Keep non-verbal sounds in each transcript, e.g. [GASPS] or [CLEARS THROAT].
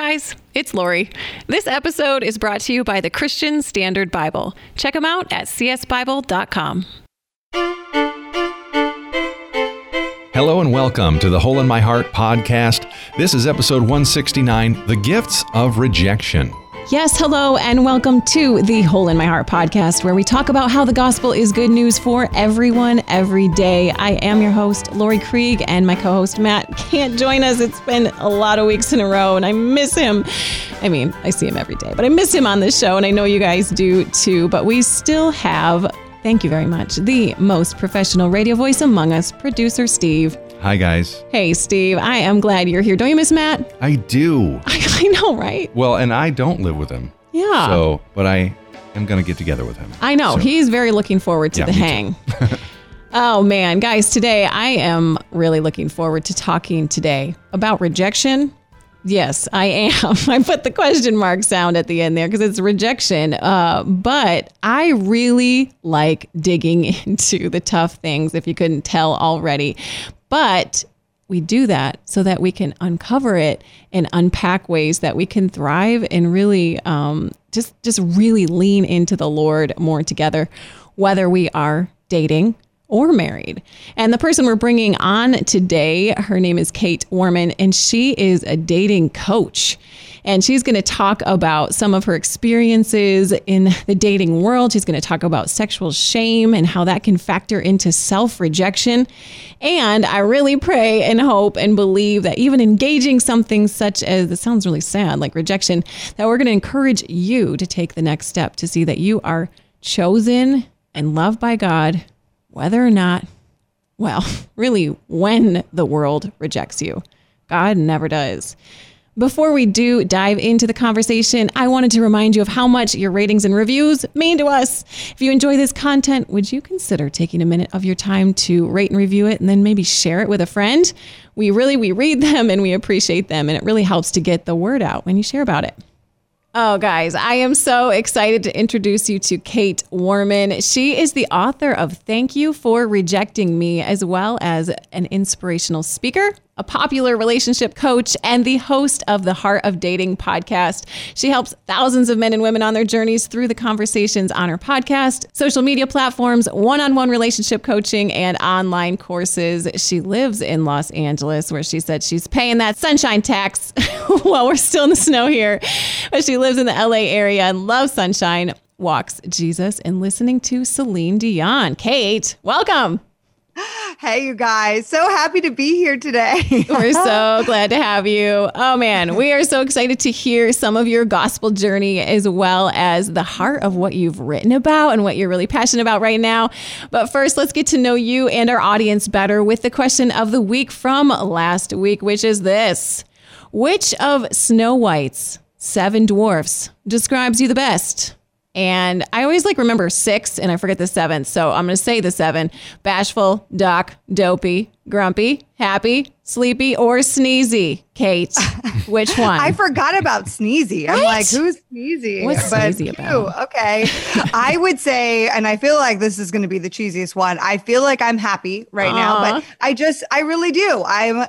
guys, it's Laurie. This episode is brought to you by the Christian Standard Bible. Check them out at csbible.com. Hello and welcome to the Hole in My Heart podcast. This is episode 169 The Gifts of Rejection. Yes, hello, and welcome to the Hole in My Heart podcast, where we talk about how the gospel is good news for everyone every day. I am your host, Laurie Krieg, and my co host, Matt, can't join us. It's been a lot of weeks in a row, and I miss him. I mean, I see him every day, but I miss him on this show, and I know you guys do too. But we still have, thank you very much, the most professional radio voice among us, producer Steve. Hi, guys. Hey, Steve, I am glad you're here. Don't you miss Matt? I do. I, [LAUGHS] I know, right? Well, and I don't live with him. Yeah. So, but I am going to get together with him. I know. So- He's very looking forward to Yeah, the hang. [LAUGHS] oh, man. Guys, today I am really looking forward to talking today about rejection. Yes, I am. [LAUGHS] I put the question mark sound at the end there because it's rejection. Uh, but I really like digging into the tough things, if you couldn't tell already. But we do that so that we can uncover it and unpack ways that we can thrive and really um, just just really lean into the Lord more together, whether we are dating or married. And the person we're bringing on today, her name is Kait Warman, and she is a dating coach. And she's going to talk about some of her experiences in the dating world. She's going to talk about sexual shame and how that can factor into self rejection. And I really pray and hope and believe that even engaging something such as, it sounds really sad, like rejection, that we're going to encourage you to take the next step to see that you are chosen and loved by God, whether or not, well, [LAUGHS] really, when the world rejects you. God never does. Before we do dive into the conversation, I wanted to remind you of how much your ratings and reviews mean to us. If you enjoy this content, would you consider taking a minute of your time to rate and review it and then maybe share it with a friend? We really we read [LAUGHS] them and we appreciate them and it really helps to get the word out when you share about it. Oh, guys, I am so excited to introduce you to Kait Warman. She is the author of Thank You for Rejecting Me, as well as an inspirational speaker, a popular relationship coach, and the host of the Heart of Dating podcast. She helps thousands of men and women on their journeys through the conversations on her podcast, social media platforms, one on one relationship coaching, and online courses. She lives in Los Angeles, where she said she's paying that sunshine tax [LAUGHS] while we're still in the snow here. But she lives in the LA area and loves sunshine, walks Jesus, and listening to Celine Dion. Kait, welcome. Hey, you guys. So happy to be here today. [LAUGHS] We're so [LAUGHS] glad to have you. Oh man, we are so excited to hear some of your gospel journey as well as the heart of what you've written about and what you're really passionate about right now. But first, let's get to know you and our audience better with the question of the week from last week, which is this Which of Snow White's seven dwarfs describes you the best? And I always like remember six and I forget the seventh. So I'm going to say the seven bashful, doc, dopey, grumpy, happy, sleepy, or sneezy. Kait, [LAUGHS] which one? I forgot about Sneezy. I'm Right? like, who's Sneezy? What's Sneezy phew, about? Okay. I would say, and I feel like this is going to be the cheesiest one. I feel like I'm happy right now, but I just, I really do. I'm,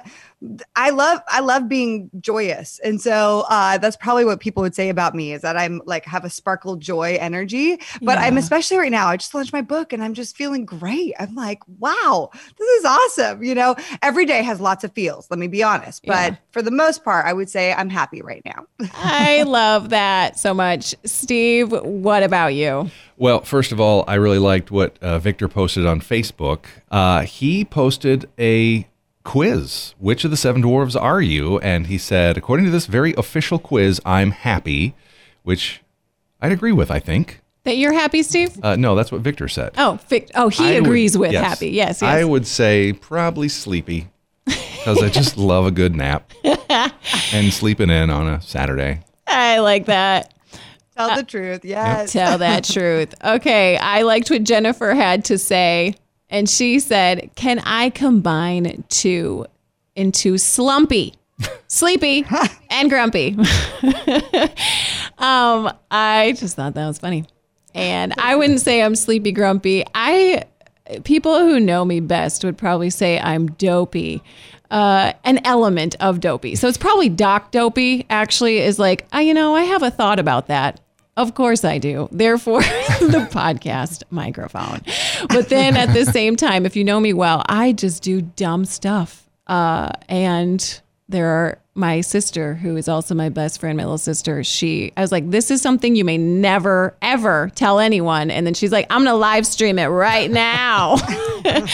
I love, I love being joyous. And so uh, that's probably what people would say about me is that I'm like have a sparkle joy energy. But I'm especially right now, I just launched my book and I'm just feeling great. I'm like, wow, this is awesome. You know, every day has lots of feels, let me be honest. But Yeah. for the most part, I would say I'm happy right now. I [LAUGHS] love that so much. Steve, what about you? Well, first of all, I really liked what uh, Victor posted on Facebook. Uh, he posted a quiz. Which of the seven dwarves are you? And he said, according to this very official quiz, I'm happy, which I'd agree with, I think. That you're happy, Steve? Uh, no, that's what Victor said. Oh, Vic- oh, he I would- agrees with yes. happy. Yes, yes. I would say probably sleepy because I just [LAUGHS] love a good nap and sleeping in on a Saturday. I like that. Tell the truth. Yes. Tell that [LAUGHS] truth. Okay, I liked what Jennifer had to say, and she said, "Can I combine two into slumpy, sleepy, [LAUGHS] and grumpy?" [LAUGHS] um, I just thought that was funny, and I wouldn't say I'm sleepy, grumpy. I people who know me best would probably say I'm dopey. uh, an element of dopey. So it's probably Doc Dopey actually is like, uh, you know, I have a thought about that. Of course I do. Therefore, [LAUGHS] the podcast microphone. But then at the same time, if you know me well, I just do dumb stuff. Uh, and there are my sister, who is also my best friend, my little sister. She, I was like, this is something you may never, ever tell anyone. And then she's like, I'm going to live stream it right now. [LAUGHS]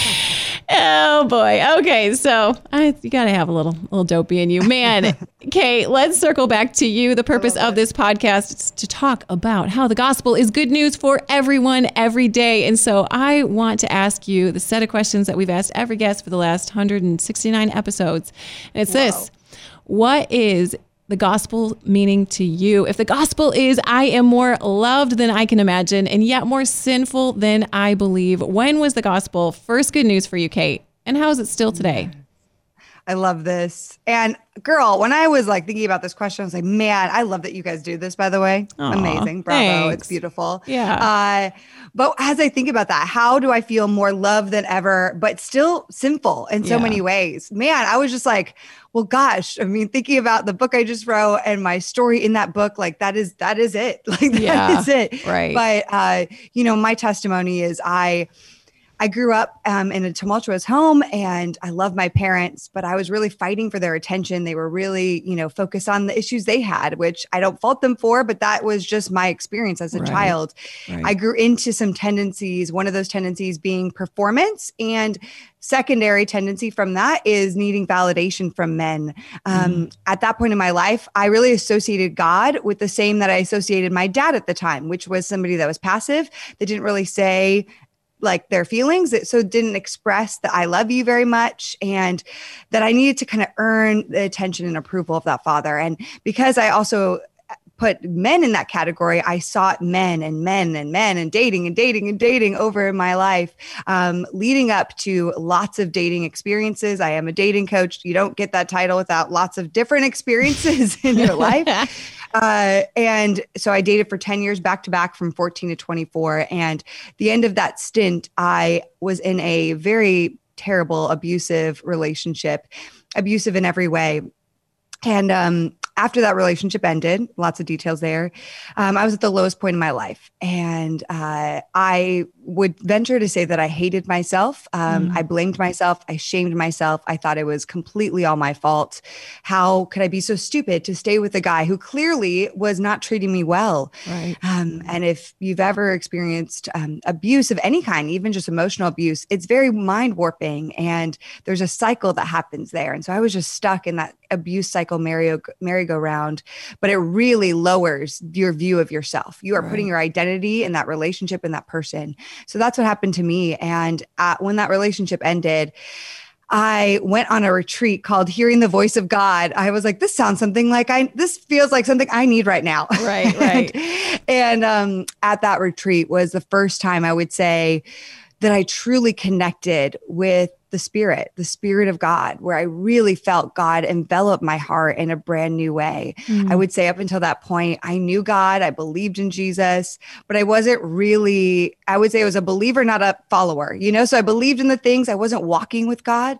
oh boy. Okay. So I, you got to have a little, little dopey in you, man. [LAUGHS] Okay. Let's circle back to you. The purpose of this podcast is to talk about how the gospel is good news for everyone every day. And so I want to ask you the set of questions that we've asked every guest for the last 169 episodes. And it's this What is the gospel meaning to you? If the gospel is, I am more loved than I can imagine and yet more sinful than I believe, when was the gospel first good news for you, Kait? And how is it still today? I love this. And girl, when I was like thinking about this question, I was like, man, I love that you guys do this, by the way. Aw, Amazing. Bravo. thanks. It's beautiful. Yeah. Uh, but as I think about that, how do I feel more love than ever, but still sinful in so Yeah. many ways? Man, I was just like, well, gosh, I mean, thinking about the book I just wrote and my story in that book, like that is that is it. [LAUGHS] Like that is Yeah, it. right. But uh, you know, my testimony is I I grew up um, in a tumultuous home and I love my parents, but I was really fighting for their attention. They were really, you know, focused on the issues they had, which I don't fault them for, but that was just my experience as a Right. child. Right. I grew into some tendencies, one of those tendencies being performance and secondary tendency from that is needing validation from men. Um, At that point in my life, I really associated God with the same that I associated my dad at the time, which was somebody that was passive, that didn't really say like their feelings that so didn't express that I love you very much and that I needed to kind of earn the attention and approval of that father. And because I also put men in that category, I sought men and men and men and dating and dating and dating over in my life, um, leading up to lots of dating experiences. I am a dating coach. You don't get that title without lots of different [LAUGHS] experiences in your life. [LAUGHS] Uh, and so I dated for 10 years back to back from 14 to 24. And the end of that stint, I was in a very terrible, abusive relationship, abusive in every way. And um, after that relationship ended, lots of details there, um, I was at the lowest point in my life. And uh, I would venture to say that I hated myself. Um, I blamed myself. I shamed myself. I thought it was completely all my fault. How could I be so stupid to stay with a guy who clearly was not treating me well? right. Um, and if you've ever experienced um, abuse of any kind, even just emotional abuse, it's very mind warping and there's a cycle that happens there. And so I was just stuck in that abuse cycle merry- merry-go-round, but it really lowers your view of yourself. You are Right. putting your identity in that relationship in that person. So that's what happened to me. And uh, when that relationship ended, I went on a retreat called Hearing the Voice of God. I was like, this sounds something like I, this feels like something I need right now. Right, [LAUGHS] right. and and, um, at that retreat was the first time I would say that I truly connected with the spirit, the spirit of God, where I really felt God envelop my heart in a brand new way. Mm. I would say up until that point, I knew God, I believed in Jesus, but I wasn't really, I would say I was a believer, not a follower, you know? So I believed in the things, I wasn't walking with God.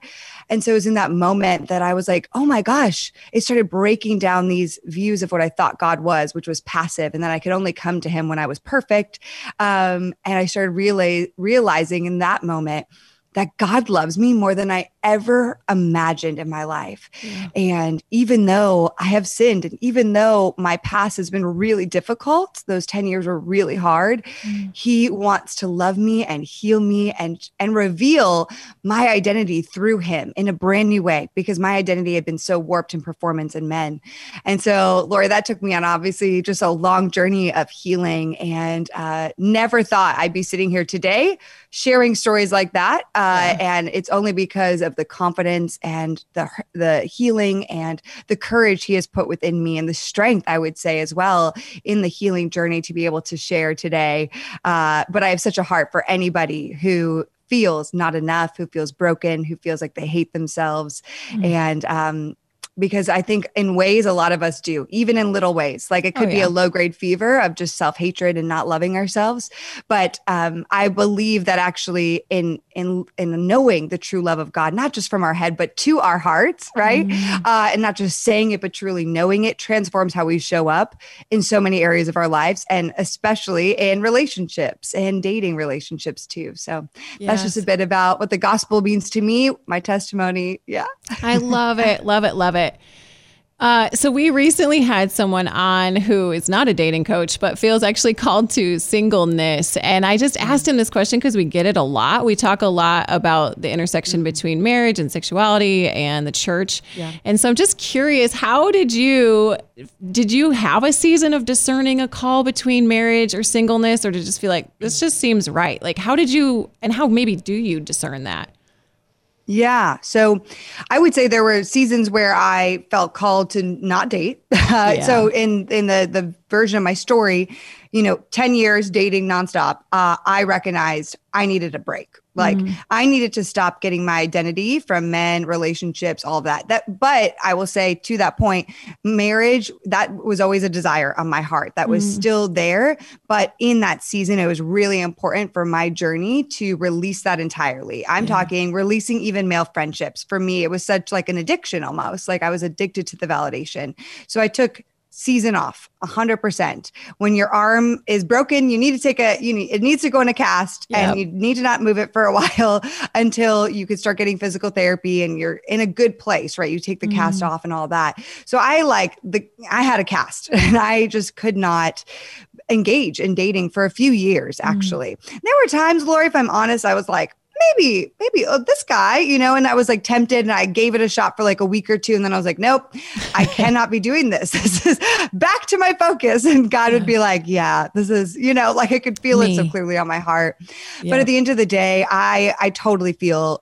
And so it was in that moment that I was like, oh my gosh, it started breaking down these views of what I thought God was, which was passive, and that I could only come to Him when I was perfect. Um, and I started reala- realizing in that moment that God loves me more than I ever imagined in my life. Yeah. And even though I have sinned, and even though my past has been really difficult, those 10 years were really hard, Mm. he wants to love me and heal me and and reveal my identity through him in a brand new way because my identity had been so warped in performance and men. And so, Laurie, that took me on obviously just a long journey of healing and uh, never thought I'd be sitting here today sharing stories like that. Uh, Yeah. And it's only because of the confidence and the, the healing and the courage he has put within me and the strength, I would say, as well, in the healing journey to be able to share today. Uh, but I have such a heart for anybody who feels not enough, who feels broken, who feels like they hate themselves. Mm. And, um, because I think in ways a lot of us do, even in little ways. Like it Oh, could be a low grade fever of just self hatred and not loving ourselves. But um, I believe that actually in in in knowing the true love of God, not just from our head, but to our hearts, right? Mm. Uh, and not just saying it, but truly knowing it transforms how we show up in so many areas of our lives, and especially in relationships and dating relationships too. So yes. that's just a bit about what the gospel means to me, my testimony. Yeah. I love it. Love it. Love it. Uh, so we recently had someone on who is not a dating coach, but feels actually called to singleness. And I just asked him this question because we get it a lot. We talk a lot about the intersection mm-hmm. between marriage and sexuality and the church. Yeah. And so I'm just curious, how did you did you have a season of discerning a call between marriage or singleness, or did you just feel like this just seems right? Like how did you and how maybe do you discern that? Yeah. So I would say there were seasons where I felt called to not date. [LAUGHS] Uh, yeah. So in in the the version of my story, you know, 10 years dating nonstop, uh, I recognized I needed a break. Like mm. I needed to stop getting my identity from men, relationships, all of that. That but I will say to that point, marriage, that was always a desire on my heart. That was mm. still there. But in that season, it was really important for my journey to release that entirely. I'm yeah. talking releasing even male friendships. For me, it was such like an addiction almost. Like I was addicted to the validation. So I took season off 100% when your arm is broken you need to take a you need it needs to go in a cast yep. and you need to not move it for a [LAUGHS] while until you can start getting physical therapy and you're in a good place right you take the mm. cast off and all that so i like the i had a cast [LAUGHS] and i just could not engage in dating for a few years mm. actually mm. there were times laurie if i'm honest i was like maybe, maybe oh, this guy, you know, and I was like tempted and I gave it a shot for like a week or two. And then I was like, nope, I [LAUGHS] cannot be doing this. [LAUGHS] This is back to my focus. And God would be like, yeah, this is, you know, like I could feel Me. it so clearly on my heart. Yeah. But at the end of the day, I, I totally feel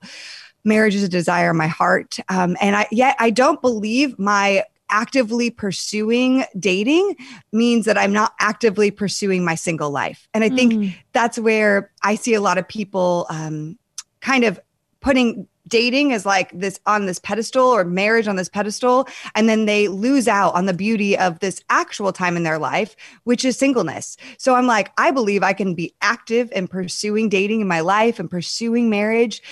marriage is a desire in my heart. Um, and I, yet I don't believe my actively pursuing dating means that I'm not actively pursuing my single life. And I think mm. that's where I see a lot of people um, kind of putting dating as like this on this pedestal or marriage on this pedestal and then they lose out on the beauty of this actual time in their life which is singleness. So i'm like i believe i can be active in pursuing dating in my life and pursuing marriage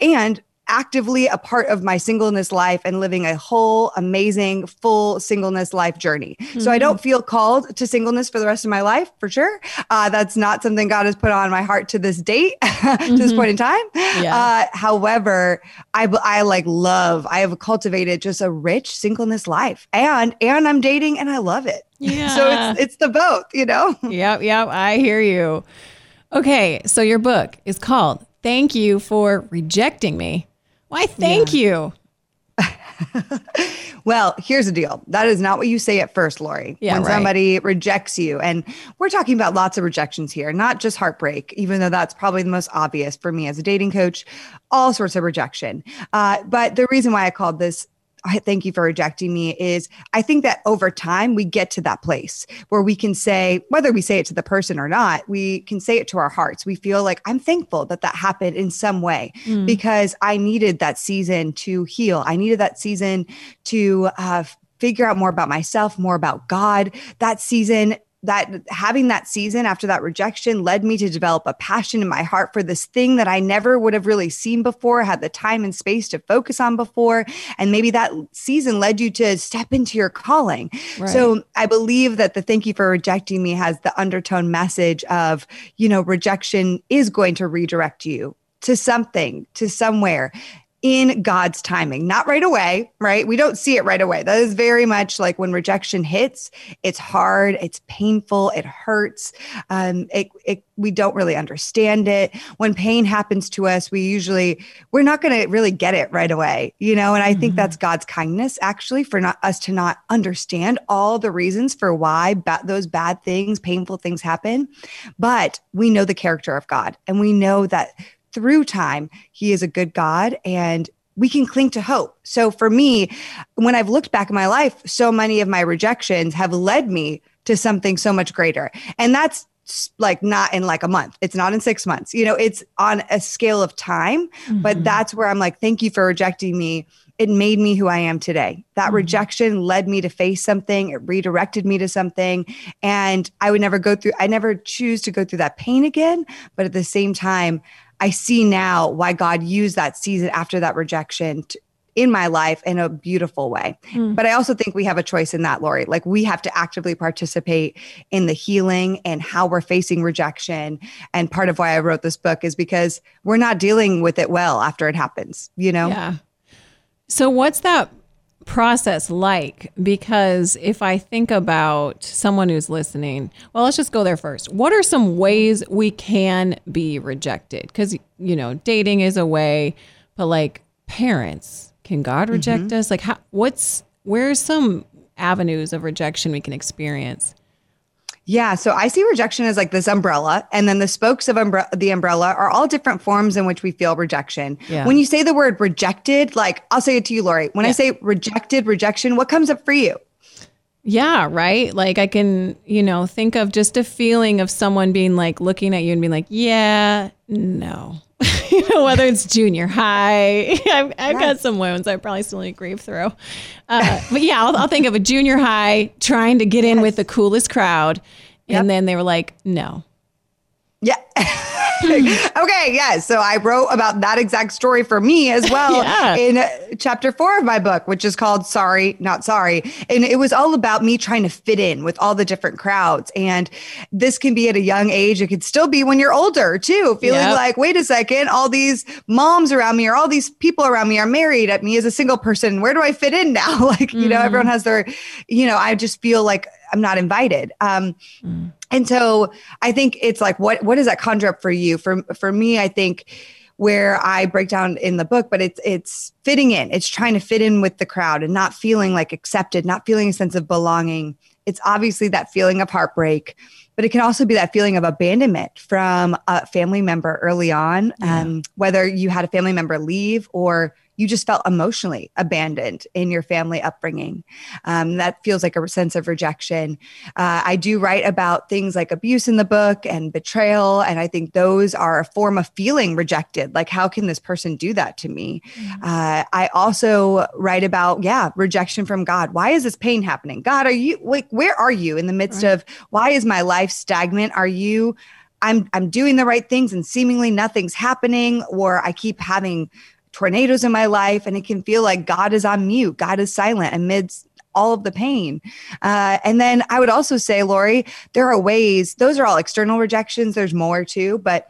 and actively a part of my singleness life and living a whole amazing full singleness life journey mm-hmm. so i don't mm-hmm. feel called to singleness for the rest of my life for sure uh, that's not something god has put on my heart to this date [LAUGHS] to mm-hmm. this point in time yeah. uh, however I, I like love i have cultivated just a rich singleness life and and i'm dating and i love it yeah [LAUGHS] so it's it's the both you know [LAUGHS] yep yep i hear you okay so your book is called thank you for rejecting me why, thank yeah. you. [LAUGHS] well, here's the deal. That is not what you say at first, Laurie. Yeah, when right. somebody rejects you. And we're talking about lots of rejections here, not just heartbreak, even though that's probably the most obvious for me as a dating coach, all sorts of rejection. Uh, but the reason why I called this thank you for rejecting me is I think that over time we get to that place where we can say, whether we say it to the person or not, we can say it to our hearts. We feel like I'm thankful that that happened in some way mm. because I needed that season to heal. I needed that season to uh, figure out more about myself, more about God. That season that having that season after that rejection led me to develop a passion in my heart for this thing that I never would have really seen before, had the time and space to focus on before. And maybe that season led you to step into your calling. Right. So I believe that the thank you for rejecting me has the undertone message of, you know, rejection is going to redirect you to something, to somewhere in God's timing, not right away, right? We don't see it right away. That is very much like when rejection hits, it's hard, it's painful, it hurts. Um, it, it, we don't really understand it. When pain happens to us, we usually, we're not going to really get it right away, you know? And I mm-hmm. think that's God's kindness actually for not us to not understand all the reasons for why ba- those bad things, painful things happen. But we know the character of God and we know that through time, He is a good God and we can cling to hope. So for me, when I've looked back in my life, so many of my rejections have led me to something so much greater. And that's like not in like a month. It's not in 6 months. You know, it's on a scale of time, mm-hmm. but that's where I'm like thank you for rejecting me. It made me who I am today. That mm-hmm. rejection led me to face something. It redirected me to something and I would never go through I never choose to go through that pain again, but at the same time I see now why God used that season after that rejection to, in my life in a beautiful way. Mm. But I also think we have a choice in that, Laurie. Like we have to actively participate in the healing and how we're facing rejection. And part of why I wrote this book is because we're not dealing with it well after it happens, you know? Yeah. So what's that process like? Because if I think about someone who's listening, well, let's just go there first. What are some ways we can be rejected? Because, you know, dating is a way, but like parents, can God reject mm-hmm. us? Like, how, what's, where's some avenues of rejection we can experience? Yeah, so I see rejection as like this umbrella, and then the spokes of umbre- the umbrella are all different forms in which we feel rejection. Yeah. When you say the word rejected, like I'll say it to you, Laurie. When yeah. I say rejected, rejection, what comes up for you? Yeah, right. Like I can, you know, think of just a feeling of someone being like looking at you and being like, yeah, no. [LAUGHS] you know, whether it's junior high. [LAUGHS] I've, I've yes. got some wounds I probably still need to grieve through. Uh, but yeah, I'll, I'll, think of a junior high trying to get in yes. with the coolest crowd. Yep. And then they were like, no. Yeah. [LAUGHS] okay, yeah. So I wrote about that exact story for me as [LAUGHS] well yeah. in chapter four of my book, which is called Sorry, Not Sorry. And it was all about me trying to fit in with all the different crowds. And this can be at a young age. It could still be when you're older too, feeling yep. like, wait a second, all these moms around me or all these people around me are married at me as a single person. Where do I fit in now? [LAUGHS] like, you mm. know, everyone mm-hmm. has their, you know, I just feel like I'm not invited. Um, mm. And so I think it's like, what what does that conjure up for you? For for me, I think where I break down in the book, but it's it's fitting in. It's trying to fit in with the crowd and not feeling like accepted, not feeling a sense of belonging. It's obviously that feeling of heartbreak, but it can also be that feeling of abandonment from a family member early on, yeah. um, whether you had a family member leave or you just felt emotionally abandoned in your family upbringing. Um, that feels like a sense of rejection. Uh, I do write about things like abuse in the book and betrayal. And I think those are a form of feeling rejected. Like, how can this person do that to me? Mm-hmm. Uh, I also write about, yeah, rejection from God. Why is this pain happening? God, are you, like, where are you in the midst right. of why is my life stagnant? Are you, I'm I'm doing the right things and seemingly nothing's happening, or I keep having tornadoes in my life and it can feel like God is on mute, God is silent amidst all of the pain. Uh, and then I would also say, Laurie, there are ways, those are all external rejections. There's more too, but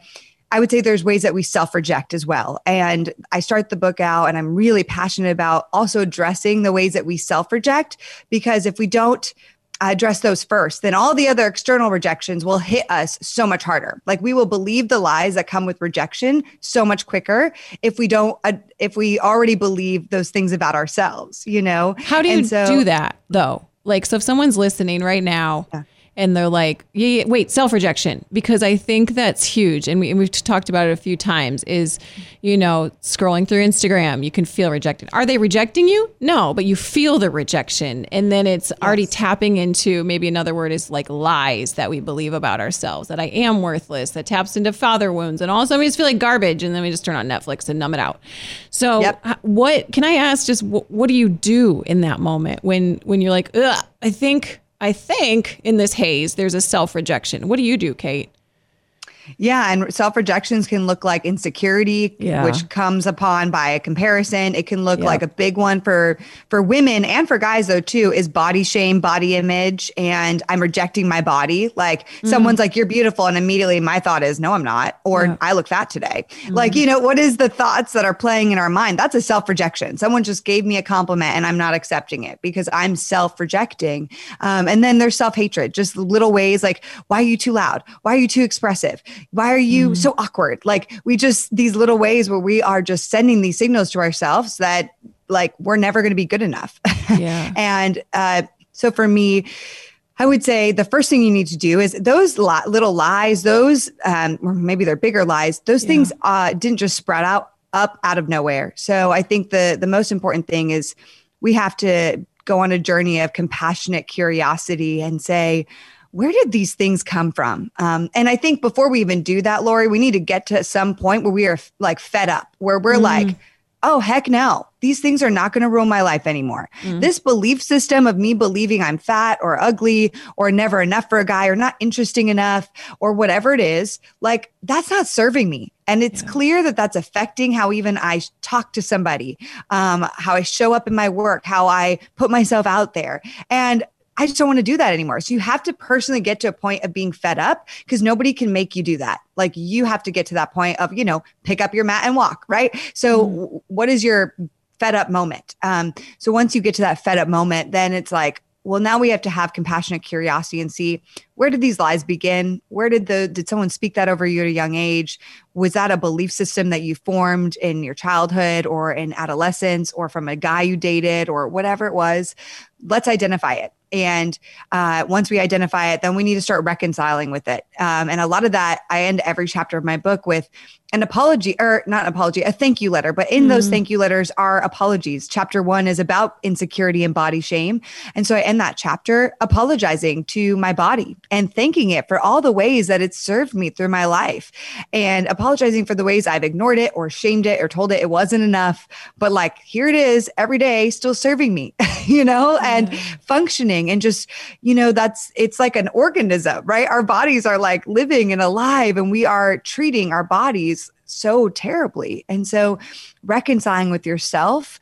I would say there's ways that we self reject as well. And I start the book out and I'm really passionate about also addressing the ways that we self reject because if we don't address those first, then all the other external rejections will hit us so much harder. Like we will believe the lies that come with rejection so much quicker if we don't, uh, if we already believe those things about ourselves, you know? How do you so, do that though? Like, so if someone's listening right now, yeah and they're like, yeah, yeah wait, self rejection, because I think that's huge. And, we, and we've talked about it a few times is, you know, scrolling through Instagram, you can feel rejected. Are they rejecting you? No, but you feel the rejection. And then it's yes. already tapping into maybe another word is like lies that we believe about ourselves, that I am worthless, that taps into father wounds. And also we just feel like garbage. And then we just turn on Netflix and numb it out. So yep. what can I ask just what, what do you do in that moment when, when you're like, Ugh, I think I think in this haze, there's a self rejection. What do you do, Kait? Yeah, and self rejections can look like insecurity, yeah. which comes upon by a comparison. It can look yep. like a big one for for women and for guys though too is body shame, body image, and I'm rejecting my body. Like mm-hmm. someone's like you're beautiful and immediately my thought is no I'm not or yeah. I look fat today. Mm-hmm. Like, you know, what is the thoughts that are playing in our mind? That's a self rejection. Someone just gave me a compliment and I'm not accepting it because I'm self rejecting. Um, and then there's self hatred, just little ways like why are you too loud? Why are you too expressive? Why are you mm. so awkward? Like we just these little ways where we are just sending these signals to ourselves that like we're never going to be good enough. Yeah. [LAUGHS] and uh, so for me, I would say the first thing you need to do is those li- little lies, those, um, or maybe they're bigger lies, those yeah. things uh, didn't just spread out up out of nowhere. So I think the the most important thing is we have to go on a journey of compassionate curiosity and say, where did these things come from? Um, and I think before we even do that, Laurie, we need to get to some point where we are like fed up, where we're mm. like, oh, heck no, these things are not going to ruin my life anymore. Mm. This belief system of me believing I'm fat or ugly or never enough for a guy or not interesting enough or whatever it is, like that's not serving me And it's yeah. clear that that's affecting how even I talk to somebody, um, how I show up in my work, how I put myself out there. And I just don't want to do that anymore. So you have to personally get to a point of being fed up because nobody can make you do that. Like you have to get to that point of, you know, pick up your mat and walk, right? So mm. what is your fed up moment? Um, so once you get to that fed up moment, then it's like, well, now we have to have compassionate curiosity and see where did these lies begin? Where did the did someone speak that over you at a young age? Was that a belief system that you formed in your childhood or in adolescence or from a guy you dated or whatever it was? Let's identify it. And uh, once we identify it, then we need to start reconciling with it. Um, and a lot of that, I end every chapter of my book with an apology, or not an apology, a thank you letter. But in mm. those thank you letters are apologies. Chapter one is about insecurity and body shame. And so I end that chapter apologizing to my body and thanking it for all the ways that it served me through my life and apologizing for the ways I've ignored it or shamed it or told it it wasn't enough. But like, here it is every day, still serving me, [LAUGHS] you know, and functioning. And just, you know, that's, it's like an organism, right? Our bodies are like living and alive, and we are treating our bodies so terribly. And so reconciling with yourself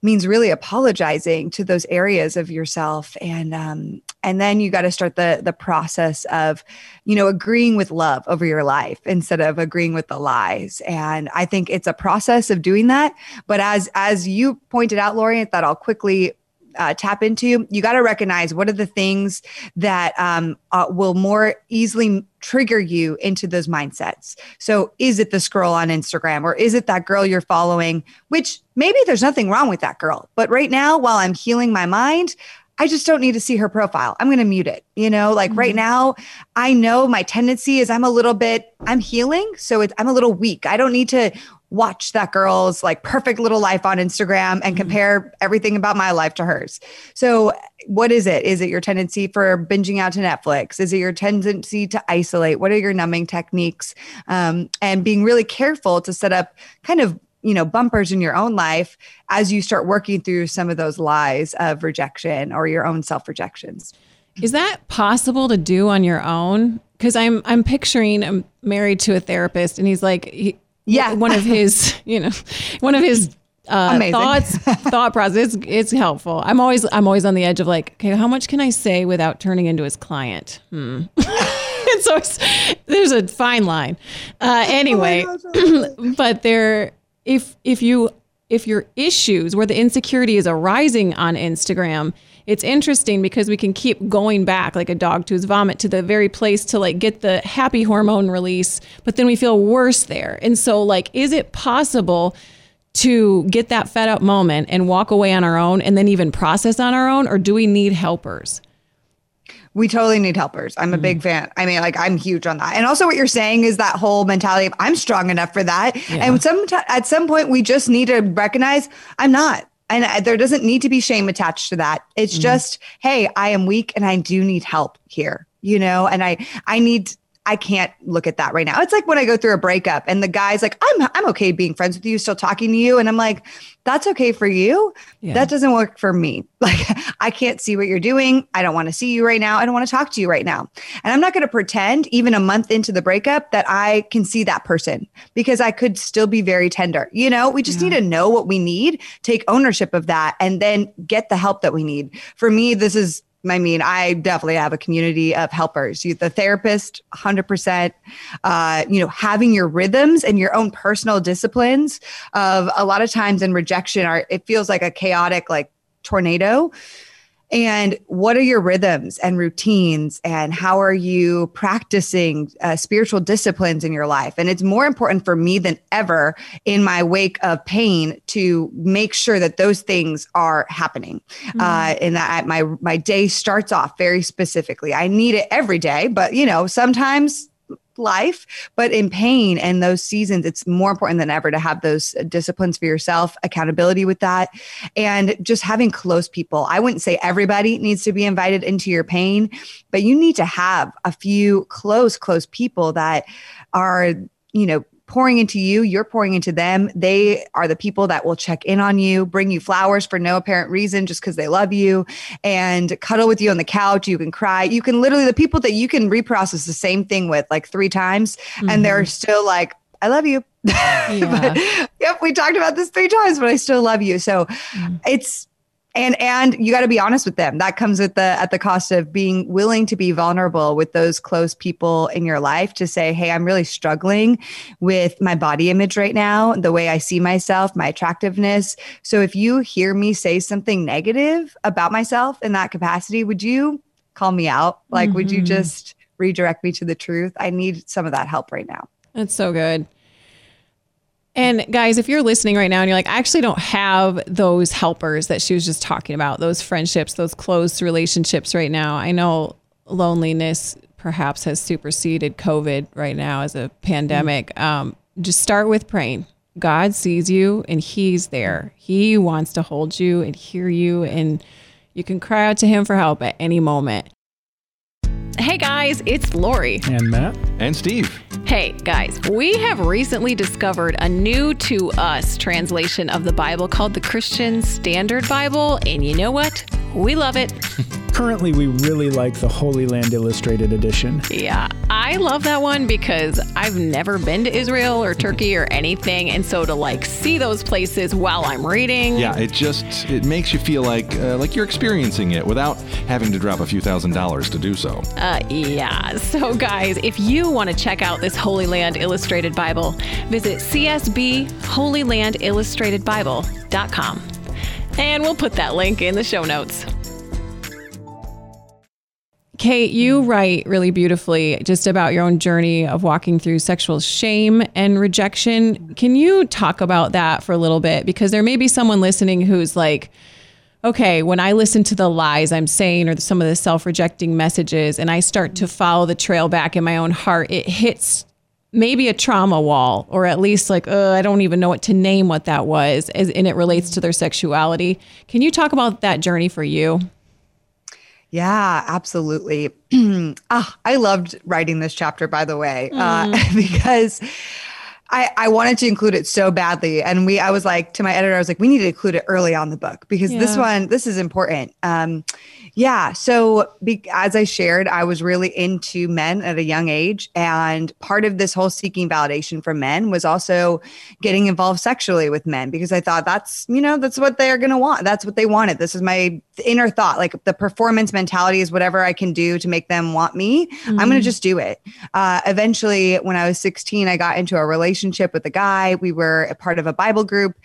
means really apologizing to those areas of yourself. And um, and then you got to start the the process of you know agreeing with love over your life instead of agreeing with the lies. And i think it's a process of doing that. But as as you pointed out laurie that i'll quickly uh, tap into, you got to recognize what are the things that um, uh, will more easily trigger you into those mindsets. So, is it the scroll on Instagram or is it that girl you're following? Which maybe there's nothing wrong with that girl. But right now, while I'm healing my mind, I just don't need to see her profile. I'm going to mute it. You know, like mm-hmm. right now, I know my tendency is I'm a little bit, I'm healing. So it's, I'm a little weak. I don't need to watch that girl's like perfect little life on Instagram and mm-hmm. compare everything about my life to hers. So, what is it? Is it your tendency for binging out to Netflix? Is it your tendency to isolate? What are your numbing techniques? Um, and being really careful to set up kind of you know bumpers in your own life as you start working through some of those lies of rejection or your own self rejections. Is that possible to do on your own? Because I'm I'm picturing I'm married to a therapist, and he's like, he, yeah, one of his, [LAUGHS] you know, one of his uh, thoughts, thought process. It's, it's helpful. I'm always, I'm always on the edge of like, okay, how much can I say without turning into his client? Hmm. [LAUGHS] and so there's a fine line. Uh, anyway, oh [CLEARS THROAT] but there, if if you if your issues where the insecurity is arising on Instagram it's interesting because we can keep going back like a dog to his vomit to the very place to like get the happy hormone release, but then we feel worse there. And so, like, is it possible? to get that fed up moment and walk away on our own and then even process on our own or do we need helpers we totally need helpers. I'm a mm-hmm. big fan. I mean, like I'm huge on that. And also what you're saying is that whole mentality of I'm strong enough for that. Yeah. And some at some point we just need to recognize I'm not and there doesn't need to be shame attached to that it's mm-hmm. just hey i am weak and i do need help here you know and i i need I can't look at that right now. It's like when I go through a breakup and the guy's like, I'm I'm okay being friends with you, still talking to you. And I'm like, that's okay for you. Yeah. That doesn't work for me. [LAUGHS] Like I can't see what you're doing. I don't want to see you right now. I don't want to talk to you right now. And I'm not going to pretend even a month into the breakup that I can see that person because I could still be very tender. You know, we just yeah. need to know what we need, take ownership of that, and then get the help that we need. For me, this is I mean, I definitely have a community of helpers. You, the therapist, 100%. Uh, you know, having your rhythms and your own personal disciplines of a lot of times in rejection are, it feels like a chaotic, like tornado and what are your rhythms and routines and how are you practicing uh, spiritual disciplines in your life? And it's more important for me than ever in my wake of pain to make sure that those things are happening. Mm-hmm. uh, and that my my day starts off very specifically. I need it every day but you know sometimes life, but in pain and those seasons, it's more important than ever to have those disciplines for yourself, accountability with that, and just having close people. I wouldn't say everybody needs to be invited into your pain, but you need to have a few close, close people that are, you know, pouring into you, you're pouring into them. They are the people that will check in on you, bring you flowers for no apparent reason just because they love you, and cuddle with you on the couch. You can cry. You can literally, the people that you can reprocess the same thing with like three times, mm-hmm. and they're still like, I love you. [LAUGHS] Yeah. but, yep, we talked about this three times, but I still love you. So mm. it's and and you got to be honest with them. That comes at the at the cost of being willing to be vulnerable with those close people in your life to say hey i'm really struggling with my body image right now the way i see myself my attractiveness. So if you hear me say something negative about myself in that capacity would you call me out? Like mm-hmm. would you mm-hmm. just redirect me to the truth? I need some of that help right now. That's so good and guys, if you're listening right now and you're like, I actually don't have those helpers that she was just talking about, those friendships, those close relationships right now. I know loneliness perhaps has superseded COVID right now as a pandemic. Mm-hmm. Um, just start with praying. God sees you and He's there. He wants to hold you and hear you, and you can cry out to Him for help at any moment. Hey guys, it's Laurie. And Matt. And Steve. Hey guys, we have recently discovered a new to us translation of the Bible called the Christian Standard Bible, and you know what? We love it. [LAUGHS] Currently, we really like the Holy Land Illustrated Edition. Yeah, I love that one because I've never been to Israel or Turkey or anything, and so to like see those places while I'm reading. Yeah, it just it makes you feel like uh, like you're experiencing it without having to drop a few thousand dollars to do so. Uh, yeah. So guys, if you want to check out this Holy Land Illustrated Bible, visit csbholylandillustratedbible.com. And we'll put that link in the show notes. Kait, you write really beautifully just about your own journey of walking through sexual shame and rejection. Can you talk about that for a little bit? Because there may be someone listening who's like, okay, when I listen to the lies I'm saying or some of the self rejecting messages and I start to follow the trail back in my own heart, it hits maybe a trauma wall or at least like uh, i don't even know what to name what that was as, and it relates to their sexuality. Can you talk about that journey for you? Yeah absolutely. [CLEARS THROAT] Ah, i loved writing this chapter by the way uh, mm. uh, [LAUGHS] because I, I wanted to include it so badly. And we, I was like to my editor, I was like, we need to include it early on the book because yeah. this one, this is important. Um, yeah. So, be, as I shared, I was really into men at a young age. And part of this whole seeking validation from men was also getting involved sexually with men because I thought that's, you know, that's what they're going to want. That's what they wanted. This is my inner thought. Like the performance mentality is whatever I can do to make them want me. Mm-hmm. I'm going to just do it. Uh, eventually, when I was 16, I got into a relationship with a guy. We were a part of a Bible group.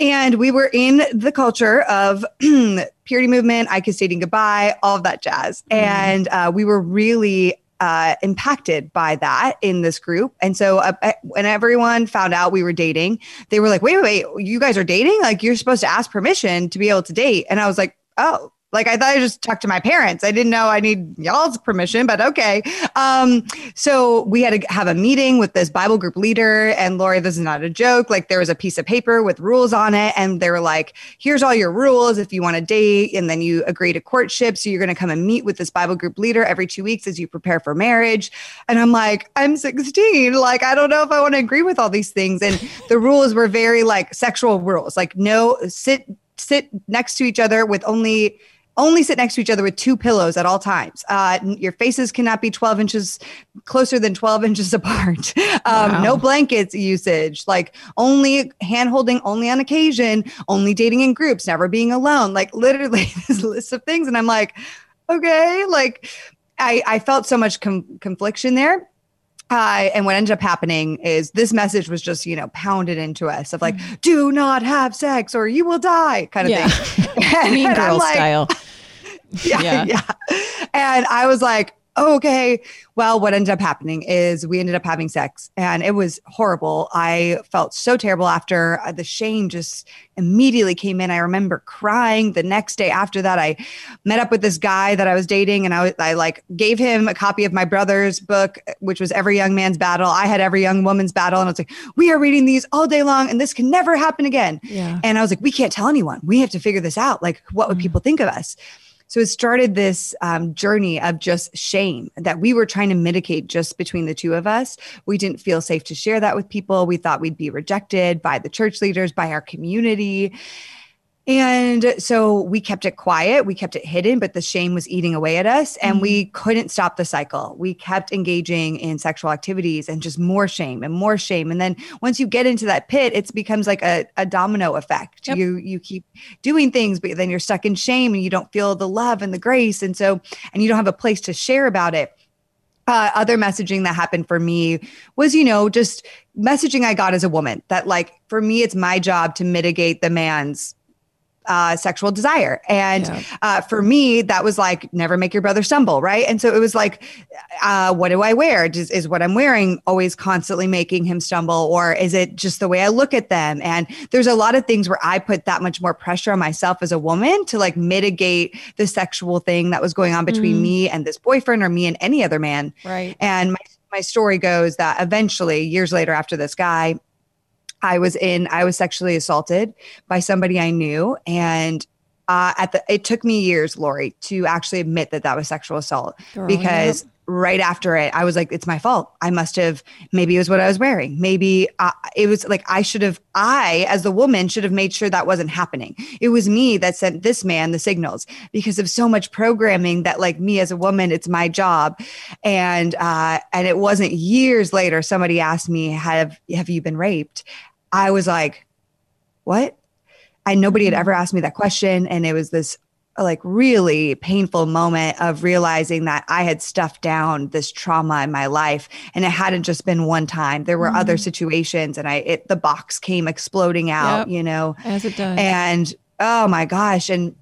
And we were in the culture of [CLEARS THROAT] purity movement, I kissed dating goodbye, all of that jazz. Mm. And uh, we were really uh, impacted by that in this group. And so uh, when everyone found out we were dating, they were like, wait, wait, wait, you guys are dating? Like you're supposed to ask permission to be able to date. And I was like, oh, like I thought I just talked to my parents. I didn't know I need y'all's permission, but okay. Um, so we had to have a meeting with this Bible group leader, and Laurie, this is not a joke. Like there was a piece of paper with rules on it, and they were like, "Here's all your rules if you want to date, and then you agree to courtship. So you're going to come and meet with this Bible group leader every two weeks as you prepare for marriage." And I'm like, "I'm 16. Like I don't know if I want to agree with all these things." And the rules were very like sexual rules, like no sit sit next to each other with only only sit next to each other with two pillows at all times. Uh, your faces cannot be 12 inches closer than 12 [LAUGHS] inches apart. Um, wow. No blankets usage, like only hand holding, only on occasion, only dating in groups, never being alone. Like literally [LAUGHS] this list of things. And I'm like, okay, like I, I felt so much com- confliction there. Uh, and what ended up happening is this message was just, you know, pounded into us of like, mm-hmm. do not have sex or you will die kind of yeah. thing. [LAUGHS] mean [LAUGHS] girl like, style. [LAUGHS] yeah, yeah. Yeah. And I was like, okay. Well, what ended up happening is we ended up having sex and it was horrible. I felt so terrible after. Uh, the shame just immediately came in. I remember crying the next day after that. I met up with this guy that I was dating and I, I like gave him a copy of my brother's book, which was Every Young Man's Battle. I had Every Young Woman's Battle. And I was like, we are reading these all day long and this can never happen again. Yeah. And I was like, we can't tell anyone. We have to figure this out. Like, what would mm-hmm. people think of us? So it started this um, journey of just shame that we were trying to mitigate just between the two of us. We didn't feel safe to share that with people. We thought we'd be rejected by the church leaders, by our community. And so we kept it quiet, we kept it hidden, but the shame was eating away at us and mm-hmm. we couldn't stop the cycle. We kept engaging in sexual activities and just more shame and more shame. And then once you get into that pit, it becomes like a, a domino effect. Yep. You you keep doing things, but then you're stuck in shame and you don't feel the love and the grace. And so and you don't have a place to share about it. Uh, other messaging that happened for me was, you know, just messaging I got as a woman that, like, for me, it's my job to mitigate the man's uh, sexual desire. And yeah. uh, for me, that was like, never make your brother stumble, right? And so it was like, uh, what do I wear? Is, is what I'm wearing always constantly making him stumble? Or is it just the way I look at them? And there's a lot of things where I put that much more pressure on myself as a woman to like mitigate the sexual thing that was going on between mm. me and this boyfriend or me and any other man. Right. And my my story goes that eventually, years later, after this guy, I was in, I was sexually assaulted by somebody I knew. And uh, at the, it took me years, Laurie, to actually admit that that was sexual assault because right after it, I was like, it's my fault. I must have, maybe it was what I was wearing. Maybe uh, it was like, I should have, I, as the woman, should have made sure that wasn't happening. It was me that sent this man the signals because of so much programming that, like, me as a woman, it's my job. And, uh, and it wasn't years later, somebody asked me, have, have you been raped? I was like, what? And nobody had mm-hmm. ever asked me that question. And it was this like really painful moment of realizing that I had stuffed down this trauma in my life and it hadn't just been one time. There were mm. other situations and I it the box came exploding out, yep. you know. As it does. And oh my gosh and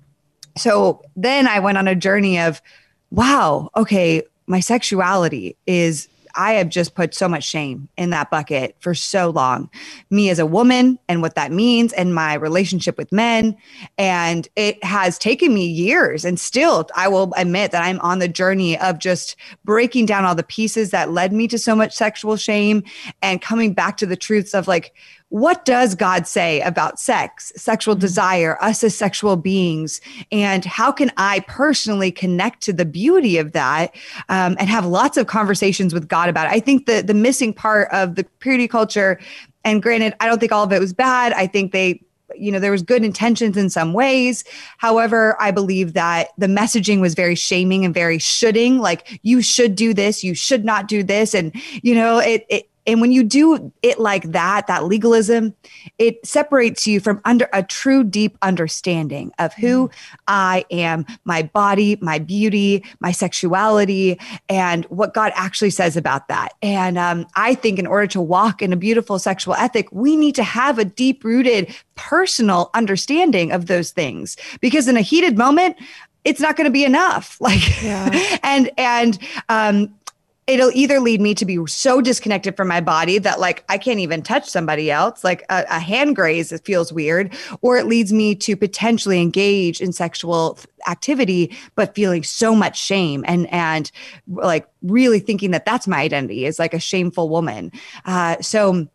so then I went on a journey of wow, okay, my sexuality is I have just put so much shame in that bucket for so long. Me as a woman and what that means and my relationship with men. And it has taken me years. And still, I will admit that I'm on the journey of just breaking down all the pieces that led me to so much sexual shame and coming back to the truths of like, what does God say about sex, sexual mm-hmm. desire, us as sexual beings? And how can I personally connect to the beauty of that um, and have lots of conversations with God about it? I think the, the missing part of the purity culture, and granted, I don't think all of it was bad. I think they, you know, there was good intentions in some ways. However, I believe that the messaging was very shaming and very shoulding, like you should do this, you should not do this. And, you know, it, it and when you do it like that, that legalism, it separates you from under a true deep understanding of who I am, my body, my beauty, my sexuality, and what God actually says about that. And um, I think in order to walk in a beautiful sexual ethic, we need to have a deep rooted personal understanding of those things because in a heated moment, it's not going to be enough [LAUGHS] like yeah. and and um it'll either lead me to be so disconnected from my body that like I can't even touch somebody else, like a, a hand graze, it feels weird, or it leads me to potentially engage in sexual activity, but feeling so much shame and and like really thinking that that's my identity is like a shameful woman. Uh, so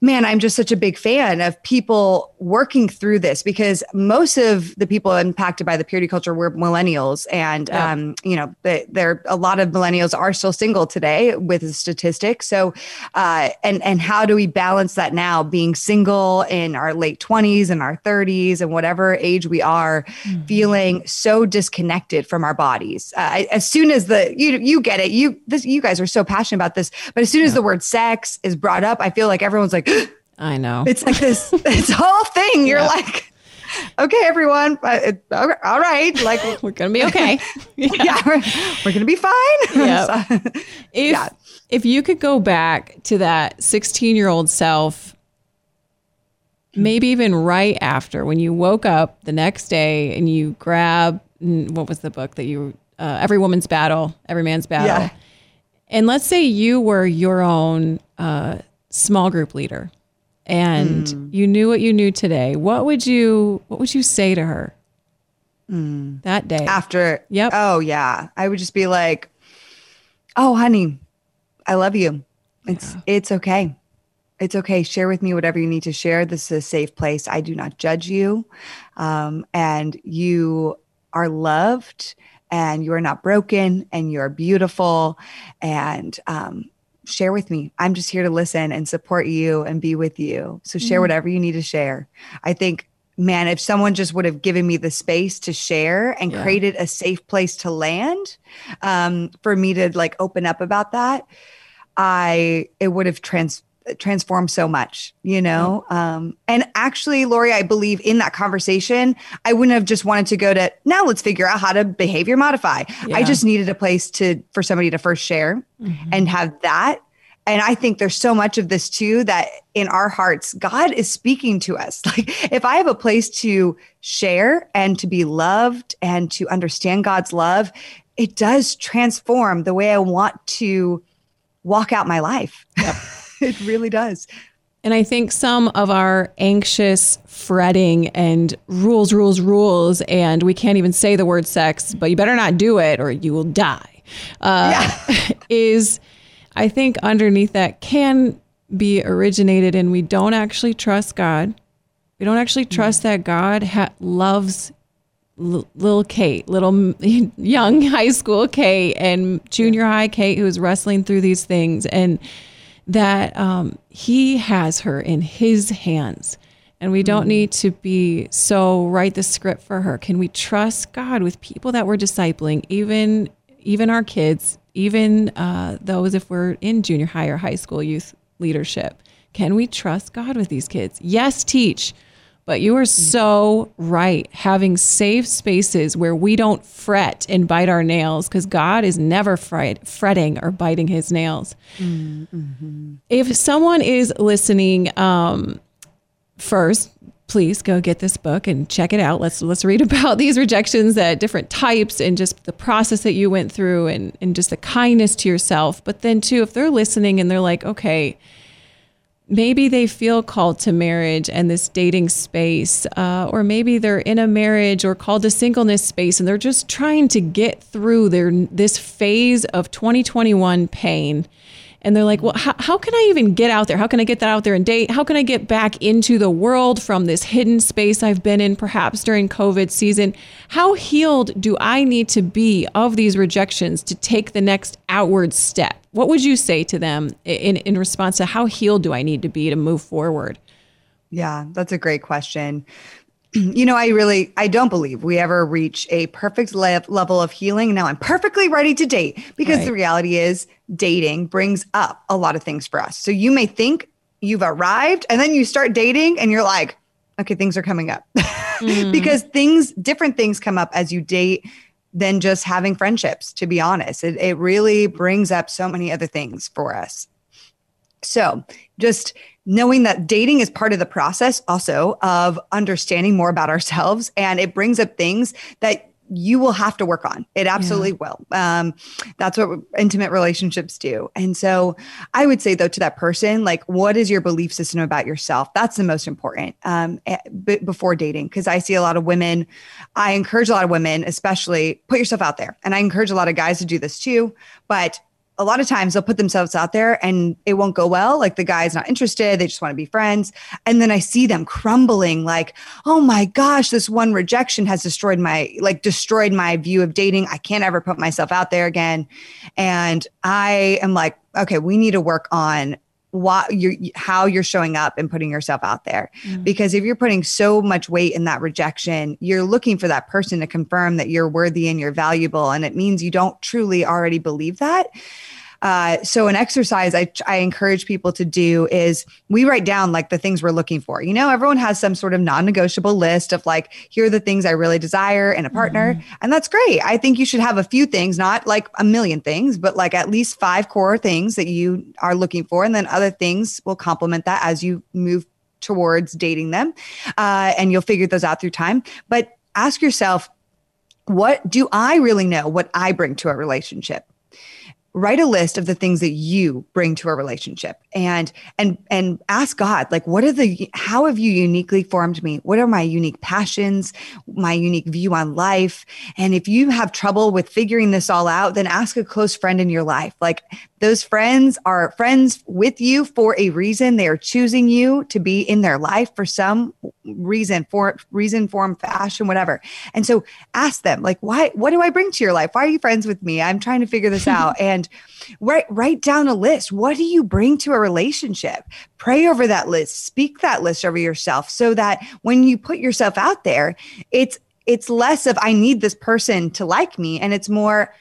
man, I'm just such a big fan of people working through this because most of the people impacted by the purity culture were millennials. And, yeah. um, you know, there a lot of millennials are still single today with the statistics. So, uh, and, and how do we balance that now being single in our late 20s and our 30s and whatever age we are, mm-hmm. feeling so disconnected from our bodies? Uh, as soon as the, you, you get it, you, this, you guys are so passionate about this, but as soon as the word sex is brought up, I feel like everyone's like, [GASPS] I know. It's like this, this whole thing. You're yeah. like, okay, everyone, all right, like [LAUGHS] we're gonna be okay. [LAUGHS] Yeah, yeah we're, we're, gonna be fine. [LAUGHS] Yeah. so, if yeah. if you could go back to that 16 year old self, maybe even right after when you woke up the next day and you grab what was the book that you uh, Every Woman's Battle, Every Man's Battle, yeah. and let's say you were your own uh, small group leader and mm. you knew what you knew today, what would you what would you say to her mm. that day? After Yep. Oh yeah. I would just be like, Oh honey, I love you. It's yeah. it's okay. It's okay. Share with me whatever you need to share. This is a safe place. I do not judge you. Um, and you are loved and you are not broken and you're beautiful. And um, share with me. I'm just here to listen and support you and be with you. So share mm-hmm. whatever you need to share. I think man, if someone just would have given me the space to share and Yeah. created a safe place to land um, for me to like open up about that, I it would have trans transformed so much, you know. Um, and actually, Laurie, I believe in that conversation, I wouldn't have just wanted to go to now. Let's figure out how to behavior modify. Yeah. I just needed a place to for somebody to first share and have that. And I think there's so much of this too that in our hearts, God is speaking to us. [LAUGHS] Like, if I have a place to share and to be loved and to understand God's love, it does transform the way I want to walk out my life. [LAUGHS] [LAUGHS] it really does. And I think some of our anxious fretting and rules, rules, rules, and we can't even say the word sex, but you better not do it or you will die, uh, [LAUGHS] is I think underneath that can be originated and we don't actually trust God. We don't actually trust that God ha- loves l- little Kait, little m- [LAUGHS] young high school Kait and junior high Kait who's wrestling through these things and that um, he has her in his hands. And we don't need to be so write the script for her. Can we trust God with people that we're discipling, even even our kids, even uh, those if we're in junior high or high school youth leadership? Can we trust God with these kids? Yes, teach. But you are so right. Having safe spaces where we don't fret and bite our nails, because God is never fret, fretting or biting his nails. If someone is listening, um, first, please go get this book and check it out. Let's let's read [LAUGHS] about these rejections that different types and just the process that you went through and and just the kindness to yourself. But then too, if they're listening and they're like, okay, maybe they feel called to marriage and this dating space, uh, or maybe they're in a marriage or called to singleness space, and they're just trying to get through their this phase of 2021 pain. And they're like, well, how, how can I even get out there? How can I get that out there and date? How can I get back into the world from this hidden space I've been in, perhaps during COVID season? How healed do I need to be of these rejections to take the next outward step? What would you say to them in, in response to how healed do I need to be to move forward? Yeah, that's a great question. You know, I really I don't believe we ever reach a perfect le- level of healing. Now I'm perfectly ready to date because the reality is dating brings up a lot of things for us. So you may think you've arrived and then you start dating and you're like, okay, things are coming up. [LAUGHS] Mm. because things different things come up as you date than just having friendships, to be honest. It it really brings up so many other things for us. So, just knowing that dating is part of the process also of understanding more about ourselves and it brings up things that you will have to work on. It absolutely will. Um, that's what intimate relationships do. And so I would say, though, to that person, like, what is your belief system about yourself? That's the most important um, eh, b- before dating. Because I see a lot of women, I encourage a lot of women, especially put yourself out there. And I encourage a lot of guys to do this too. But a lot of times they'll put themselves out there and it won't go well. Like the guy's not interested. They just want to be friends. And then I see them crumbling like, oh my gosh, this one rejection has destroyed my, like destroyed my view of dating. I can't ever put myself out there again. And I am like, okay, we need to work on what you're, how you're showing up and putting yourself out there. Mm. Because if you're putting so much weight in that rejection, you're looking for that person to confirm that you're worthy and you're valuable. And it means you don't truly already believe that. Uh, so an exercise I, I encourage people to do is we write down like the things we're looking for. You know, everyone has some sort of non-negotiable list of like, here are the things I really desire in a partner. And that's great. I think you should have a few things, not like a million things, but like at least five core things that you are looking for. And then other things will complement that as you move towards dating them. Uh, and you'll figure those out through time. But ask yourself, what do I really know what I bring to a relationship? Write a list of the things that you bring to a relationship and and and ask god like what are the how have you uniquely formed me what are my unique passions my unique view on life and if you have trouble with figuring this all out then ask a close friend in your life like those friends are friends with you for a reason they are choosing you to be in their life for some reason for reason, form, fashion, whatever. And so ask them, like, why, what do I bring to your life? Why are you friends with me? I'm trying to figure this [LAUGHS] out. and write, write down a list. What do you bring to a relationship? Pray over that list, speak that list over yourself so that when you put yourself out there, it's it's less of I need this person to like me and it's more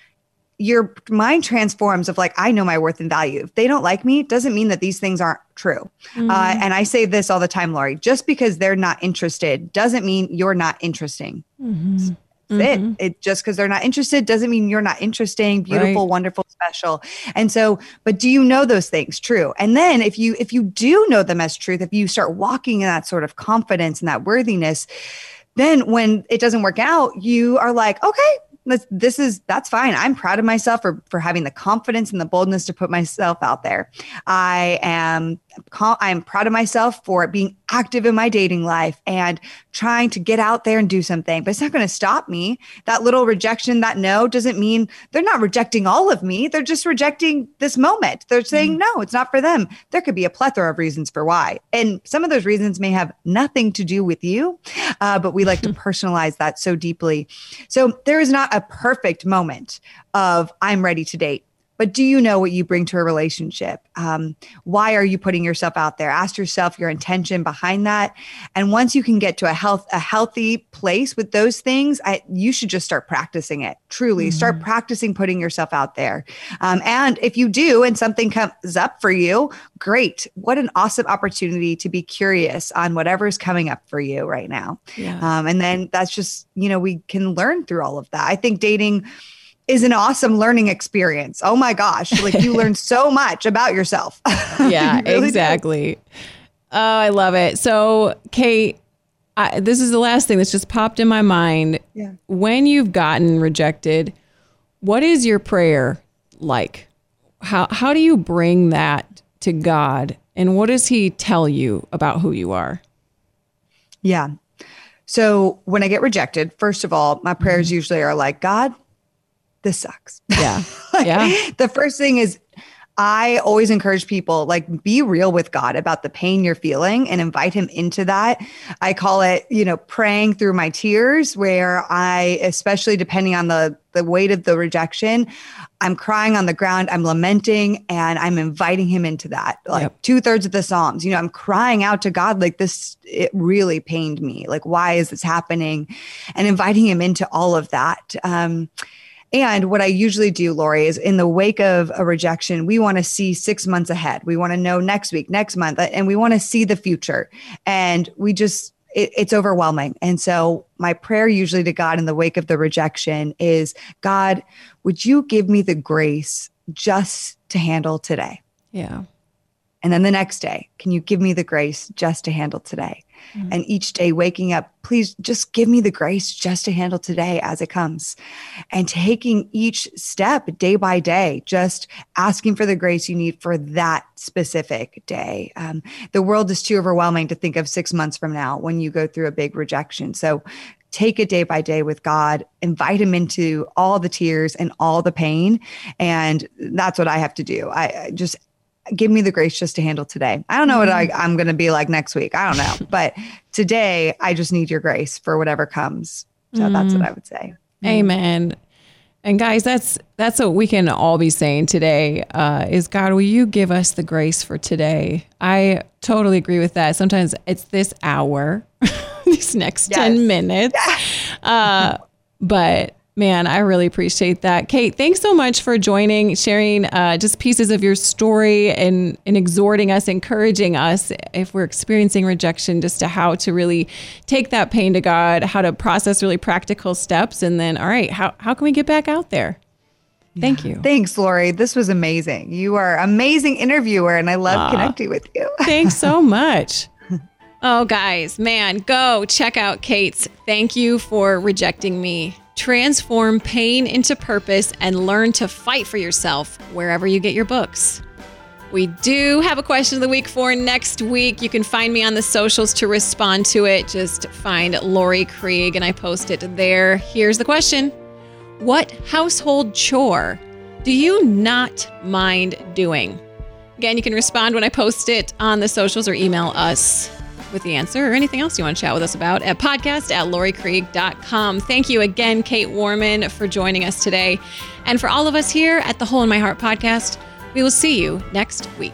your mind transforms of like i know my worth and value if they don't like me doesn't mean that these things aren't true mm-hmm. uh, and i say this all the time laurie just because they're not interested doesn't mean you're not interesting mm-hmm. Mm-hmm. It, it just because they're not interested doesn't mean you're not interesting beautiful right. wonderful special and so but do you know those things true and then if you if you do know them as truth if you start walking in that sort of confidence and that worthiness then when it doesn't work out you are like okay this, this is that's fine. I'm proud of myself for for having the confidence and the boldness to put myself out there. I am I'm proud of myself for being active in my dating life and trying to get out there and do something. But it's not going to stop me. That little rejection, that no, doesn't mean they're not rejecting all of me. They're just rejecting this moment. They're saying, mm. no, it's not for them. There could be a plethora of reasons for why. And some of those reasons may have nothing to do with you, uh, but we like to [LAUGHS] personalize that so deeply. So there is not a perfect moment of I'm ready to date but do you know what you bring to a relationship? Um, why are you putting yourself out there? Ask yourself your intention behind that. And once you can get to a health a healthy place with those things, I, you should just start practicing it. Truly, mm-hmm. start practicing putting yourself out there. Um, and if you do, and something comes up for you, great! What an awesome opportunity to be curious on whatever is coming up for you right now. Yeah. Um, and then that's just you know we can learn through all of that. I think dating is an awesome learning experience. Oh my gosh, like you learn so [LAUGHS] much about yourself. [LAUGHS] Yeah, you really exactly. Do. Oh, I love it. So, Kait, I, this is the last thing that's just popped in my mind. Yeah. When you've gotten rejected, what is your prayer like? How how do you bring that to God and what does he tell you about who you are? Yeah. So, when I get rejected, first of all, my prayers mm-hmm. usually are like, God, this sucks. [LAUGHS] Yeah. like, yeah. The first thing is I always encourage people like be real with God about the pain you're feeling and invite him into that. I call it, you know, praying through my tears where I especially depending on the the weight of the rejection, I'm crying on the ground, I'm lamenting and I'm inviting him into that. Like yep. two thirds of the Psalms, you know, I'm crying out to God like this it really pained me. Like why is this happening? And inviting him into all of that. Um and what I usually do, Laurie, is in the wake of a rejection, we want to see six months ahead. We want to know next week, next month, uh, and we want to see the future. And we just, it, it's overwhelming. And so, my prayer usually to God in the wake of the rejection is God, would you give me the grace just to handle today? Yeah. And then the next day, can you give me the grace just to handle today? Mm-hmm. And each day waking up, please just give me the grace just to handle today as it comes. And taking each step day by day, just asking for the grace you need for that specific day. Um, the world is too overwhelming to think of six months from now when you go through a big rejection. So take it day by day with God, invite him into all the tears and all the pain. And that's what I have to do. I, I just give me the grace just to handle today. I don't know what I, am going to be like next week. I don't know. [LAUGHS] but today, I just need your grace for whatever comes. So mm. that's what I would say. Amen. And guys, that's that's what we can all be saying today. Uh, is God, will you give us the grace for today? I totally agree with that. Sometimes it's this hour, [LAUGHS] these next yes. ten minutes, uh, but Man, I really appreciate that. Kait, thanks so much for joining, sharing uh, just pieces of your story and, and exhorting us, encouraging us if we're experiencing rejection, just to how to really take that pain to God, how to process really practical steps. And then, all right, how, how can we get back out there? Thank you. Thanks, Laurie. This was amazing. You are amazing interviewer, and I love connecting with you. [LAUGHS] thanks so much. Oh, guys, man, go check out Kait's Thank You for Rejecting Me transform pain into purpose, and learn to fight for yourself wherever you get your books. We do have a question of the week for next week. You can find me on the socials to respond to it. Just find Laurie Krieg and I post it there. Here's the question What household chore do you not mind doing? Again, you can respond when I post it on the socials or email us with the answer or anything else you want to chat with us about at podcast at lauriekrieg.com. Thank you again, Kait Warman, for joining us today. And for all of us here at the Hole in My Heart podcast, we will see you next week.